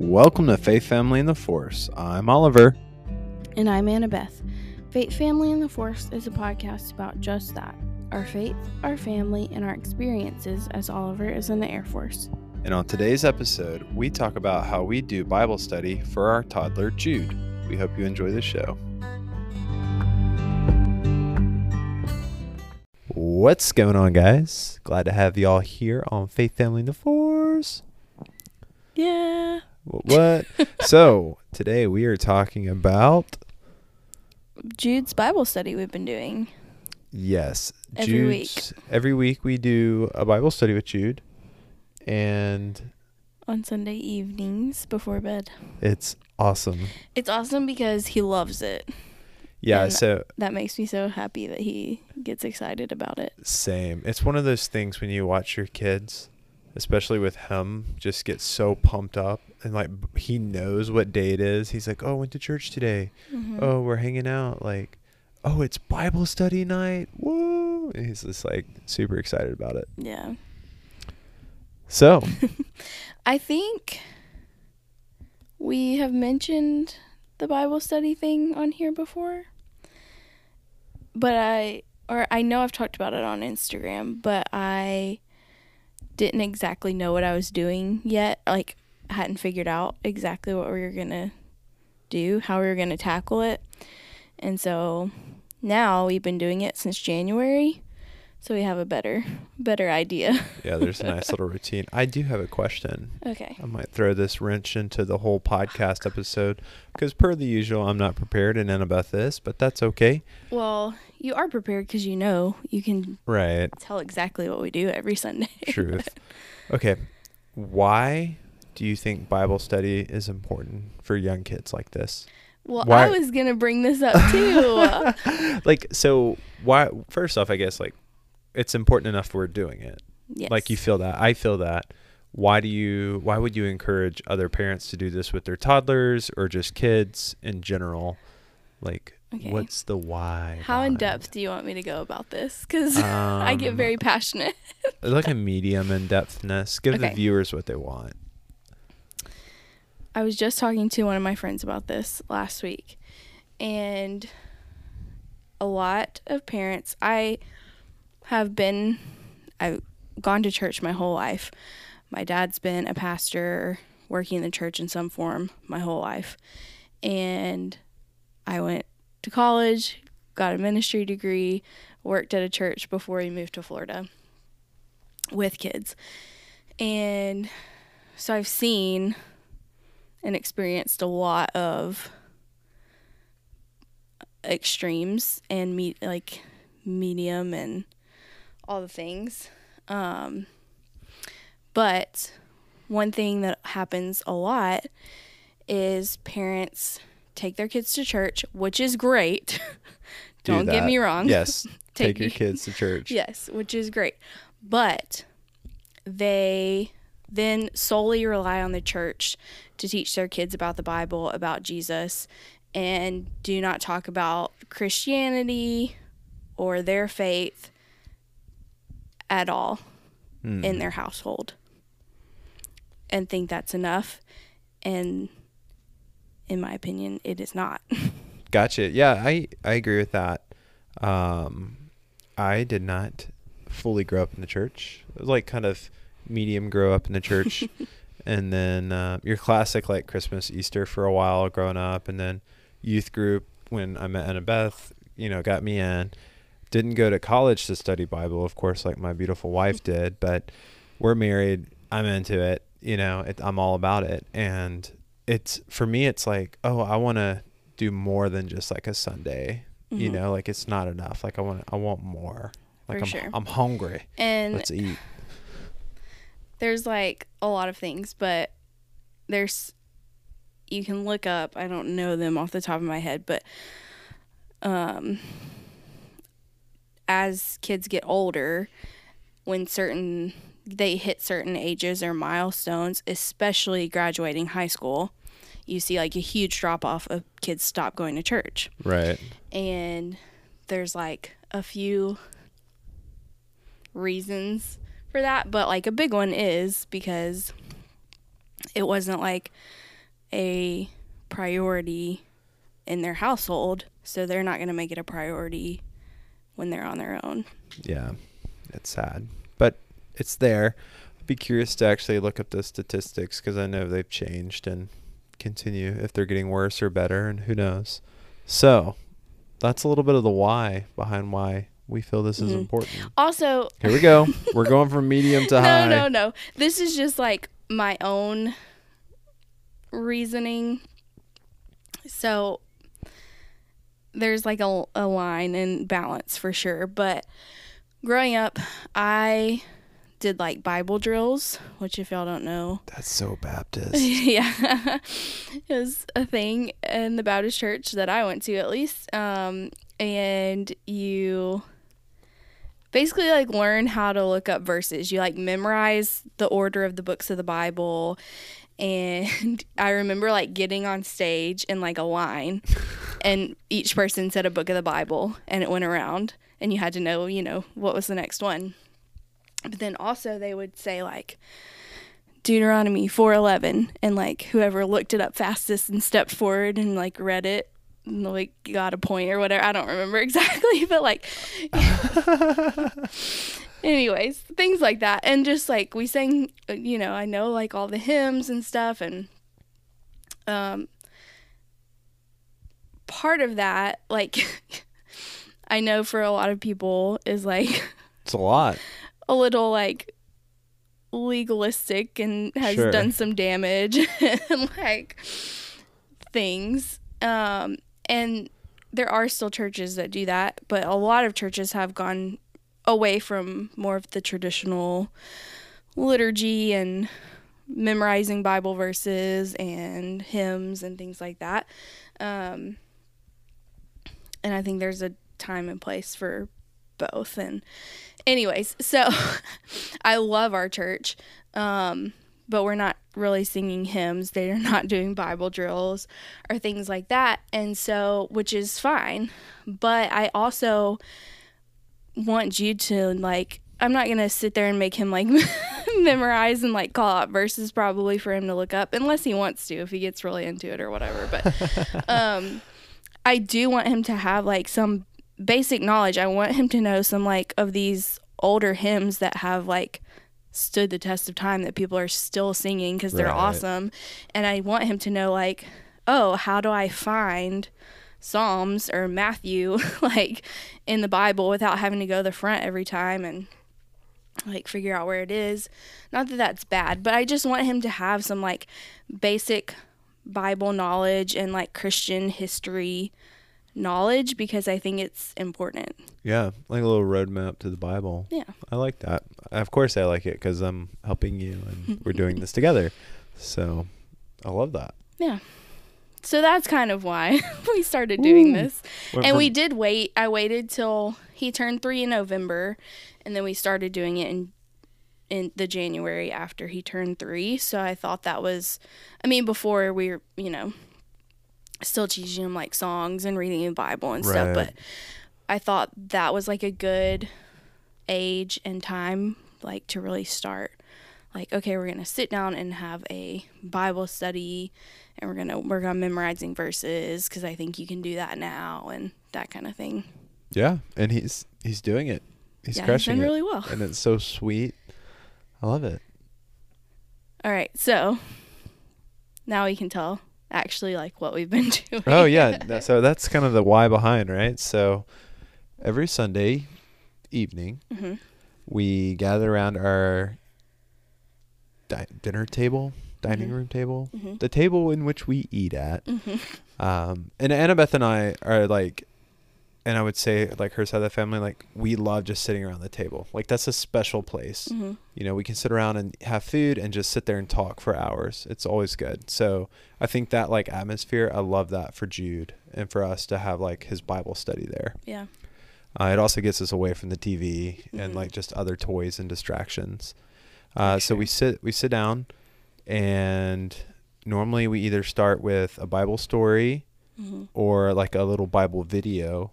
Welcome to Faith Family in the Force. I'm Oliver. And I'm Annabeth. Faith Family in the Force is a podcast about just that our faith, our family, and our experiences as Oliver is in the Air Force. And on today's episode, we talk about how we do Bible study for our toddler Jude. We hope you enjoy the show. What's going on, guys? Glad to have you all here on Faith Family in the Force. Yeah. What? so, today we are talking about Jude's Bible study we've been doing. yes, Every week. Every week we do a Bible study with Jude, and on Sunday evenings before bed. it's awesome. It's awesome because he loves it. Yeah, And- so That makes me so happy that he gets excited about it. Same. It's one of those things when you watch your kids, especially with him, just get so pumped up and like he knows what day it is. He's like, "Oh, I went to church today. Mhm. Oh, we're hanging out. Like, oh, it's Bible study night. Woo!" And he's just like super excited about it. Yeah. So, I think we have mentioned the Bible study thing on here before. But I or I know I've talked about it on Instagram, but I didn't exactly know what I was doing yet. Like hadn't figured out exactly what we were going to do, how we were going to tackle it. And so now we've been doing it since January. So we have a better better idea. yeah, there's a nice little routine. I do have a question. okay. I might throw this wrench into the whole podcast episode because, per the usual, I'm not prepared and Annabeth is, but that's okay. Well, you are prepared because you know you can Right. tell exactly what we do every Sunday. Truth. Okay. Why do you think Bible study is important for young kids like this? well, Why- I was gonna bring this up too. Like, so why? First off, I guess like it's important enough we're doing it. yes. Like you feel that. I feel that. Why do you? Why would you encourage other parents to do this with their toddlers or just kids in general? Like, Okay. what's the why? How in depth do you want me to go about this? Because I get Um, very passionate. Like a medium in depthness. Give the viewers what they want. I was just talking to one of my friends about this last week, and a lot of parents. I have been, I've gone to church my whole life. My dad's been a pastor working in the church in some form my whole life, and I went to college, got a ministry degree, worked at a church before we moved to Florida with kids, and so I've seen and experienced a lot of extremes and me like medium and all the things um but one thing that happens a lot is parents take their kids to church which is great Do don't get me wrong Yes. Take Take your kids to church. Yes, which is great. But they then solely rely on the church to teach their kids about the Bible, about Jesus, and do not talk about Christianity or their faith at all Hmm. in their household and think that's enough. And in my opinion, it is not. Gotcha. Yeah, I I agree with that. Um, I did not fully grow up in the church. It was like kind of medium grow up in the church, and then uh, your classic like Christmas, Easter for a while growing up, and then youth group when I met Annabeth. You know, got me in. Didn't go to college to study Bible, of course, like my beautiful wife did, but we're married. I'm into it. You know, it, I'm all about it, and it's for me. It's like, oh, I want to do more than just like a Sunday. You Mhm. know, like it's not enough. Like I want, I want more. Like For I'm, sure. I'm hungry. And Let's eat. There's like a lot of things, but there's you can look up. I don't know them off the top of my head, but um, as kids get older, when certain they hit certain ages or milestones, especially graduating high school, you see like a huge drop off of kids stop going to church. Right. And there's like a few reasons for that, but like a big one is because it wasn't like a priority in their household, so they're not going to make it a priority when they're on their own. Yeah, it's sad, but it's there. I'd be curious to actually look up the statistics because I know they've changed and continue if they're getting worse or better, and who knows. So that's a little bit of the why behind why we feel this is Mhm. important. Also, Here we go. We're going from medium to no, high. No, no, no. This is just like my own reasoning. So there's like a, a line and balance for sure. But growing up, I did like Bible drills, which, if y'all don't know, That's so Baptist. yeah, it was a thing in the Baptist church that I went to, at least. Um, and you basically like learn how to look up verses. You like memorize the order of the books of the Bible. And I remember like getting on stage in like a line, and each person said a book of the Bible, and it went around, and you had to know, you know, what was the next one. But then also they would say like Deuteronomy 4:11 and like whoever looked it up fastest and stepped forward and like read it like got a point or whatever. I don't remember exactly, but like anyways, things like that. And just like we sang, you know, I know like all the hymns and stuff and um part of that like I know for a lot of people is like It's a lot. a little like legalistic and has Sure. done some damage and like things um and there are still churches that do that but a lot of churches have gone away from more of the traditional liturgy and memorizing bible verses and hymns and things like that. Um and i think there's a time and place for both. And anyways so i love our church um but we're not really singing hymns. They're not doing bible drills or things like that. And so which is fine. But i also want Jude to like i'm not gonna sit there and make him like memorize and like call out verses probably for him to look up unless he wants to if he gets really into it or whatever. But um i do want him to have like some basic knowledge. I want him to know some like of these older hymns that have like stood the test of time that people are still singing because they're Right. awesome. And I want him to know like, oh, how do I find Psalms or Matthew like in the Bible without having to go to the front every time and like figure out where it is. Not that that's bad, but I just want him to have some like basic Bible knowledge and like Christian history knowledge because I think it's important. Yeah, like a little roadmap to the Bible. Yeah. I like that. Of course, I like it because I'm helping you and we're doing this together. So I love that. Yeah. So that's kind of why we started doing Ooh. this. Went and we did wait. I waited till he turned 3 in November and then we started doing it in in the January after he turned 3. So I thought that was I mean before we were, you know, still teaching him like songs and reading the Bible and stuff, but I thought that was like a good age and time like to really start like okay we're gonna sit down and have a bible study and we're gonna work on memorizing verses because i think you can do that now and that kind of thing Yeah, and he's he's doing it. He's yeah crushing it, really well and it's so sweet. I love it. all right so now we can tell actually like what we've been doing Oh yeah, so that's kind of the why behind, right? So every Sunday evening, hmm we gather around our di- dinner table, dining Mhm. room table, hmm the table in which we eat at. hmm Um, and Annabeth and I are like, and I would say like her side of the family, like we love just sitting around the table. Like that's a special place. hmm You know, we can sit around and have food and just sit there and talk for hours. It's always good. So I think that like atmosphere, I love that for Jude and for us to have like his Bible study there. yeah Uh, it also gets us away from the TV and Mhm. like just other toys and distractions. Uh, so we sit we sit down, and normally we either start with a Bible story hmm or like a little Bible video.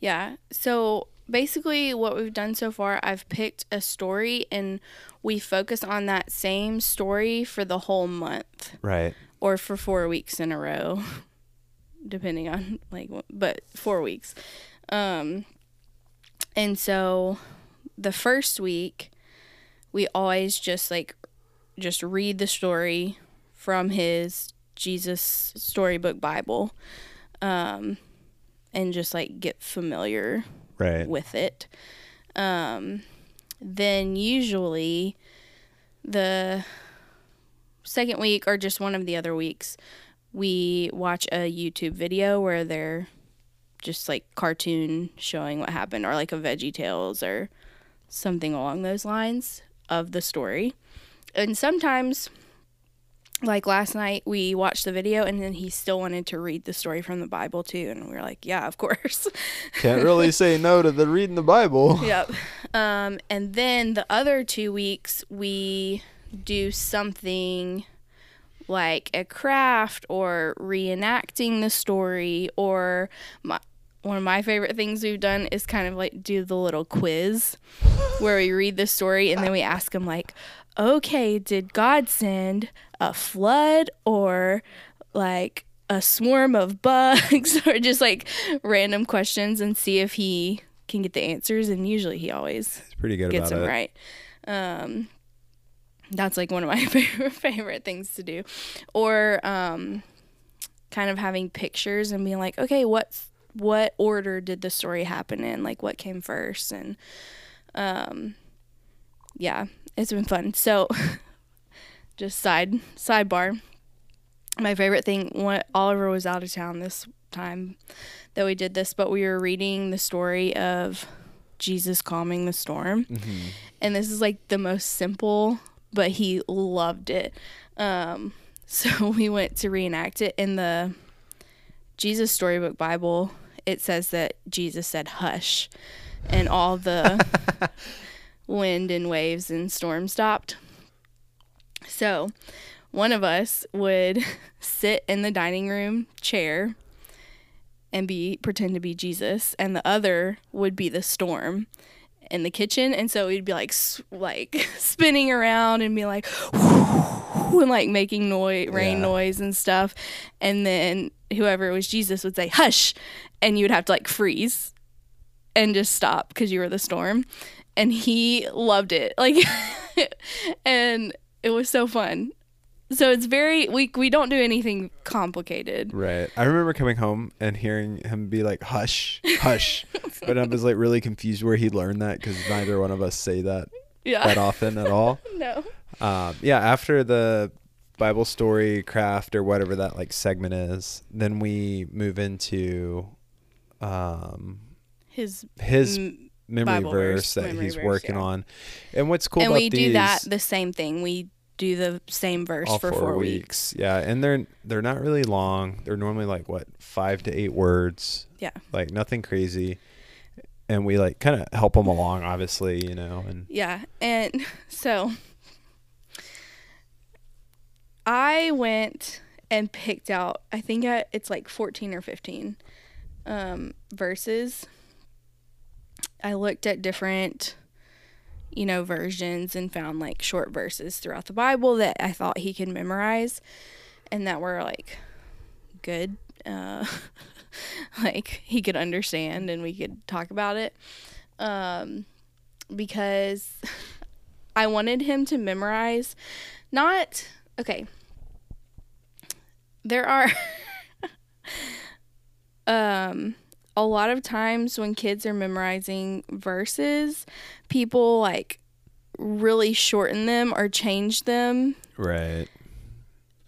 Yeah. So basically, what we've done so far, I've picked a story and we focus on that same story for the whole month. Right. or for four weeks in a row, depending on like, but four weeks. Um, and so the first week, we always just like just read the story from his Jesus storybook Bible, um, and just like get familiar Right. with it. Um, then usually the second week or just one of the other weeks, we watch a YouTube video where they're just like cartoon showing what happened or like a Veggie Tales or something along those lines of the story. And sometimes like last night we watched the video and then he still wanted to read the story from the Bible too and we were like, yeah, of course. Can't really say no to the reading the Bible. yep. Um, and then the other two weeks we do something like a craft or reenacting the story or my one of my favorite things we've done is kind of like do the little quiz where we read the story and then we ask them like okay did god send a flood or like a swarm of bugs? Or just like random questions and see if he can get the answers and usually he always It's pretty good gets them it. right. Um that's like one of my favorite favorite things to do. Or um kind of having pictures and being like okay what's what order did the story happen in? Like what came first? And um yeah it's been fun. So just side sidebar. My favorite thing when oliver was out of town this time that we did this but we were reading the story of jesus calming the storm. Mhm. and this is like the most simple but he loved it. Um so we went to reenact it in the jesus storybook bible it says that jesus said hush and all the wind and waves and storms stopped. So one of us would sit in the dining room chair and be pretend to be jesus and the other would be the storm in the kitchen. And so we'd be like like spinning around and be like and like making noise rain Yeah. noise and stuff. And then whoever it was jesus would say hush and you would have to like freeze and just stop because you were the storm. And he loved it. Like and it was so fun. So it's very we we don't do anything complicated. Right. I remember coming home and hearing him be like, "Hush, hush," but I was like really confused where he learned that because neither one of us say that yeah. that often at all. no Um, yeah. After the Bible story craft or whatever that like segment is, then we move into um, his his m- memory Bible verse, that memory he's verse, working yeah. on. And what's cool and about we these do that the same thing we do the same verse for four, weeks. Yeah, and they're they're not really long. They're normally like what five to eight words. Yeah. like nothing crazy. And we like kind of help them along, obviously, you know. And Yeah. And so I went and picked out, I think it's like 14 or 15 um, verses. I looked at different, you know, versions and found like short verses throughout the Bible that I thought he could memorize and that were like good. Uh, like he could understand and we could talk about it. Um, because I wanted him to memorize not okay. There are um a lot of times when kids are memorizing verses, people like really shorten them or change them right,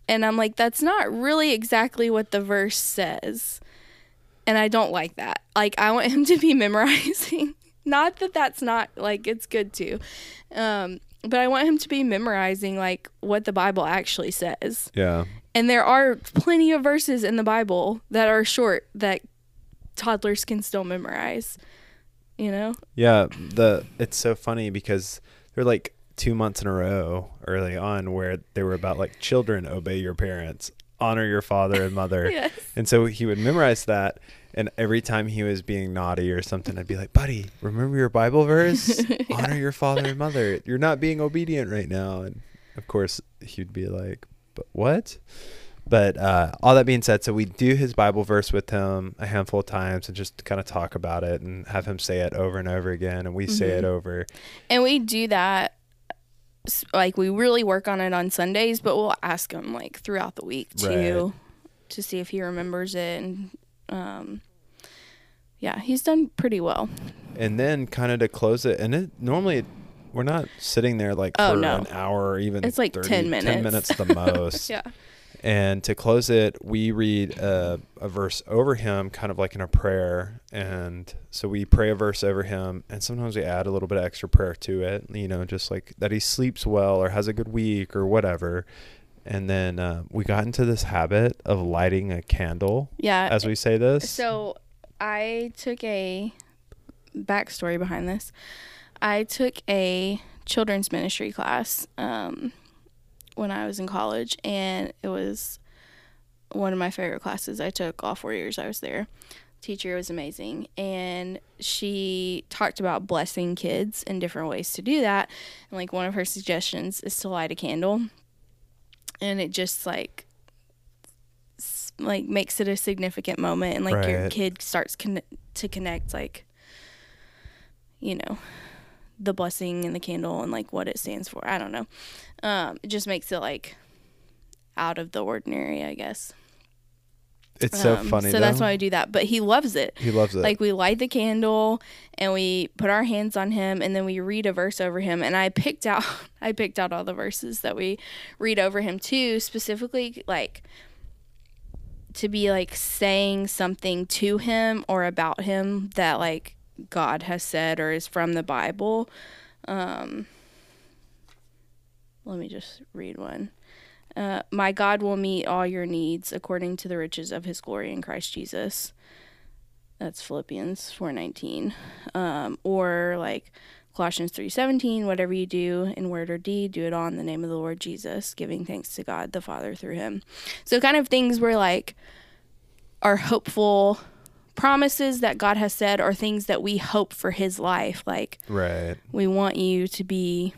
and I'm like, that's not really exactly what the verse says. And I don't like that. Like, I want him to be memorizing. Not that that's not like it's good too. Um, but I want him to be memorizing like what the Bible actually says. yeah, And there are plenty of verses in the Bible that are short that toddlers can still memorize. You know? yeah. The it's so funny because they're like two months in a row early on where they were about like children obey your parents, honor your father and mother. Yes. And so he would memorize that. And every time he was being naughty or something, I'd be like, buddy, remember your Bible verse? Honor your father and mother. You're not being obedient right now. And of course, he'd be like, but what? But uh, all that being said, so we do his Bible verse with him a handful of times and just kind of talk about it and have him say it over and over again, and we say it Mhm. over. And we do that. Like we really work on it on Sundays, but we'll ask him like throughout the week too, to see if he remembers it. And um, yeah, he's done pretty well. and then kind of to close it and it normally we're not sitting there like Oh, for no. an hour or even It's like 30, 10 minutes. 10 minutes the most Yeah. And to close it we read a, a verse over him kind of like in a prayer and so we pray a verse over him and sometimes we add a little bit of extra prayer to it you know just like that he sleeps well or has a good week or whatever and then uh, we got into this habit of lighting a candle Yeah. as we say this So I took a backstory behind this. I took a children's ministry class um, when I was in college, and it was one of my favorite classes I took all four years I was there. Teacher was amazing, and she talked about blessing kids and different ways to do that. And like one of her suggestions is to light a candle, and it just like like makes it a significant moment and like your kid starts con- to connect like you know the blessing and the candle and like what it stands for. I don't know. Um it just makes it like out of the ordinary i guess. It's so Um, funny so that's why i do that. But he loves it. He loves it. Like we light the candle and we put our hands on him and then we read a verse over him. And i picked out i picked out all the verses that we read over him too specifically like to be like saying something to him or about him that like god has said or is from the bible. Um let me just read one. Uh, my God will meet all your needs according to the riches of his glory in Christ Jesus. That's philippians 4.19 um, or like colossians 3.17 whatever you do in word or deed do it all in the name of the lord jesus giving thanks to god the father through him. So kind of things where like are hopeful promises that god has said or things that we hope for his life. Like right. we want you to be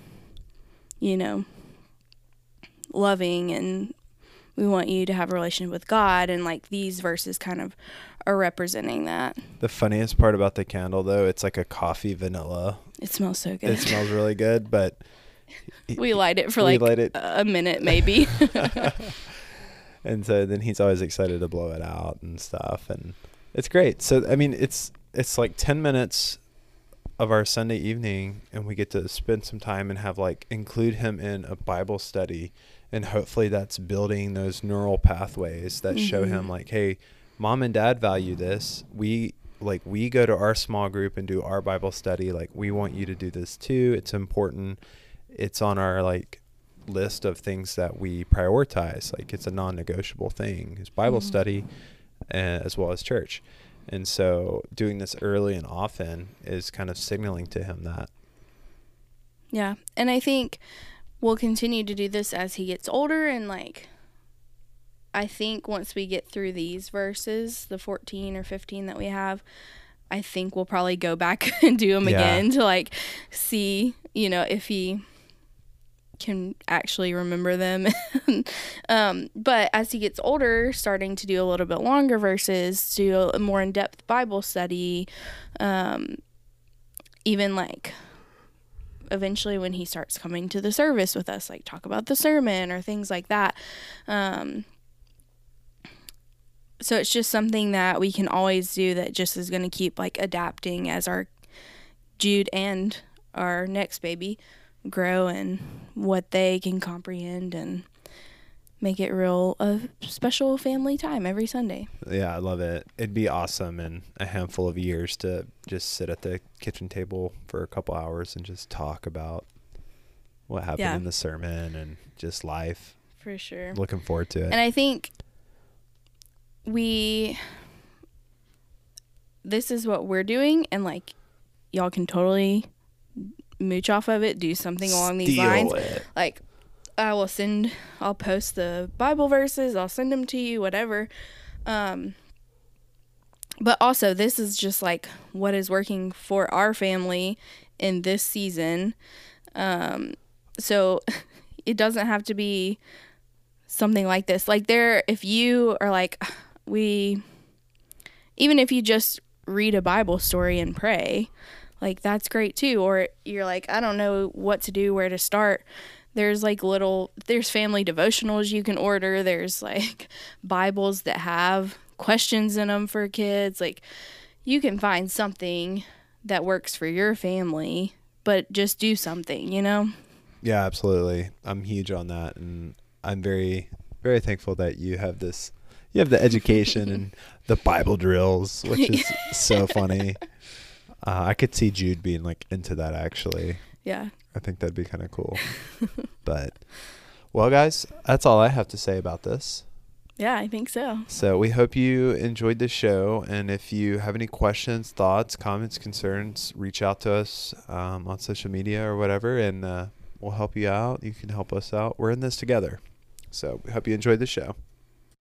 you know loving and we want you to have a relationship with god. And like these verses kind of are representing that. The funniest part about the candle, though, it's like a coffee vanilla. it smells so good. It smells really good, but we light it for like it. a minute maybe. And so then he's always excited to blow it out and stuff, and it's great. So I mean, it's it's like ten minutes of our Sunday evening, and we get to spend some time and have like include him in a Bible study, and hopefully that's building those neural pathways that show him Mhm. like, hey, mom and dad value this. We like we go to our small group and do our Bible study. Like we want you to do this too. It's important. It's on our like list of things that we prioritize. Like it's a non-negotiable thing. Is Bible Mhm. study, Uh, as well as church. And so doing this early and often is kind of signaling to him that. yeah and i think we'll continue to do this as he gets older and like i think once we get through these verses the 14 or 15 that we have i think we'll probably go back and do them Yeah. again to like see you know if he can actually remember them. Um, but as he gets older starting to do a little bit longer verses do a more in-depth bible study um, even like eventually when he starts coming to the service with us like talk about the sermon or things like that. Um, so it's just something that we can always do that just is going to keep like adapting as our jude and our next baby grow and what they can comprehend and make it real a special family time every sunday Yeah, I love it. It'd be awesome in a handful of years to just sit at the kitchen table for a couple hours and just talk about what happened Yeah. in the sermon and just life. for sure Looking forward to it. And I think we this is what we're doing and like y'all can totally mooch off of it, do something along these Steal lines. it. Like I will send I'll post the Bible verses, I'll send them to you, whatever. Um but also this is just like what is working for our family in this season. Um so it doesn't have to be something like this. Like there if you are like we even if you just read a Bible story and pray, like that's great too. Or you're like, I don't know what to do, where to start. There's like little there's family devotionals you can order. There's like Bibles that have questions in them for kids. Like you can find something that works for your family, but just do something, you know? Yeah, absolutely. I'm huge on that and I'm very very thankful that you have this you have the education and the Bible drills, which is so funny. Uh, I could see Jude being like into that actually. Yeah. I think that'd be kind of cool. but well, guys, that's all I have to say about this. Yeah, I think so. So we hope you enjoyed the show, and if you have any questions, thoughts, comments, concerns, reach out to us um, on social media or whatever, and uh, we'll help you out. You can help us out. We're in this together. So we hope you enjoyed the show.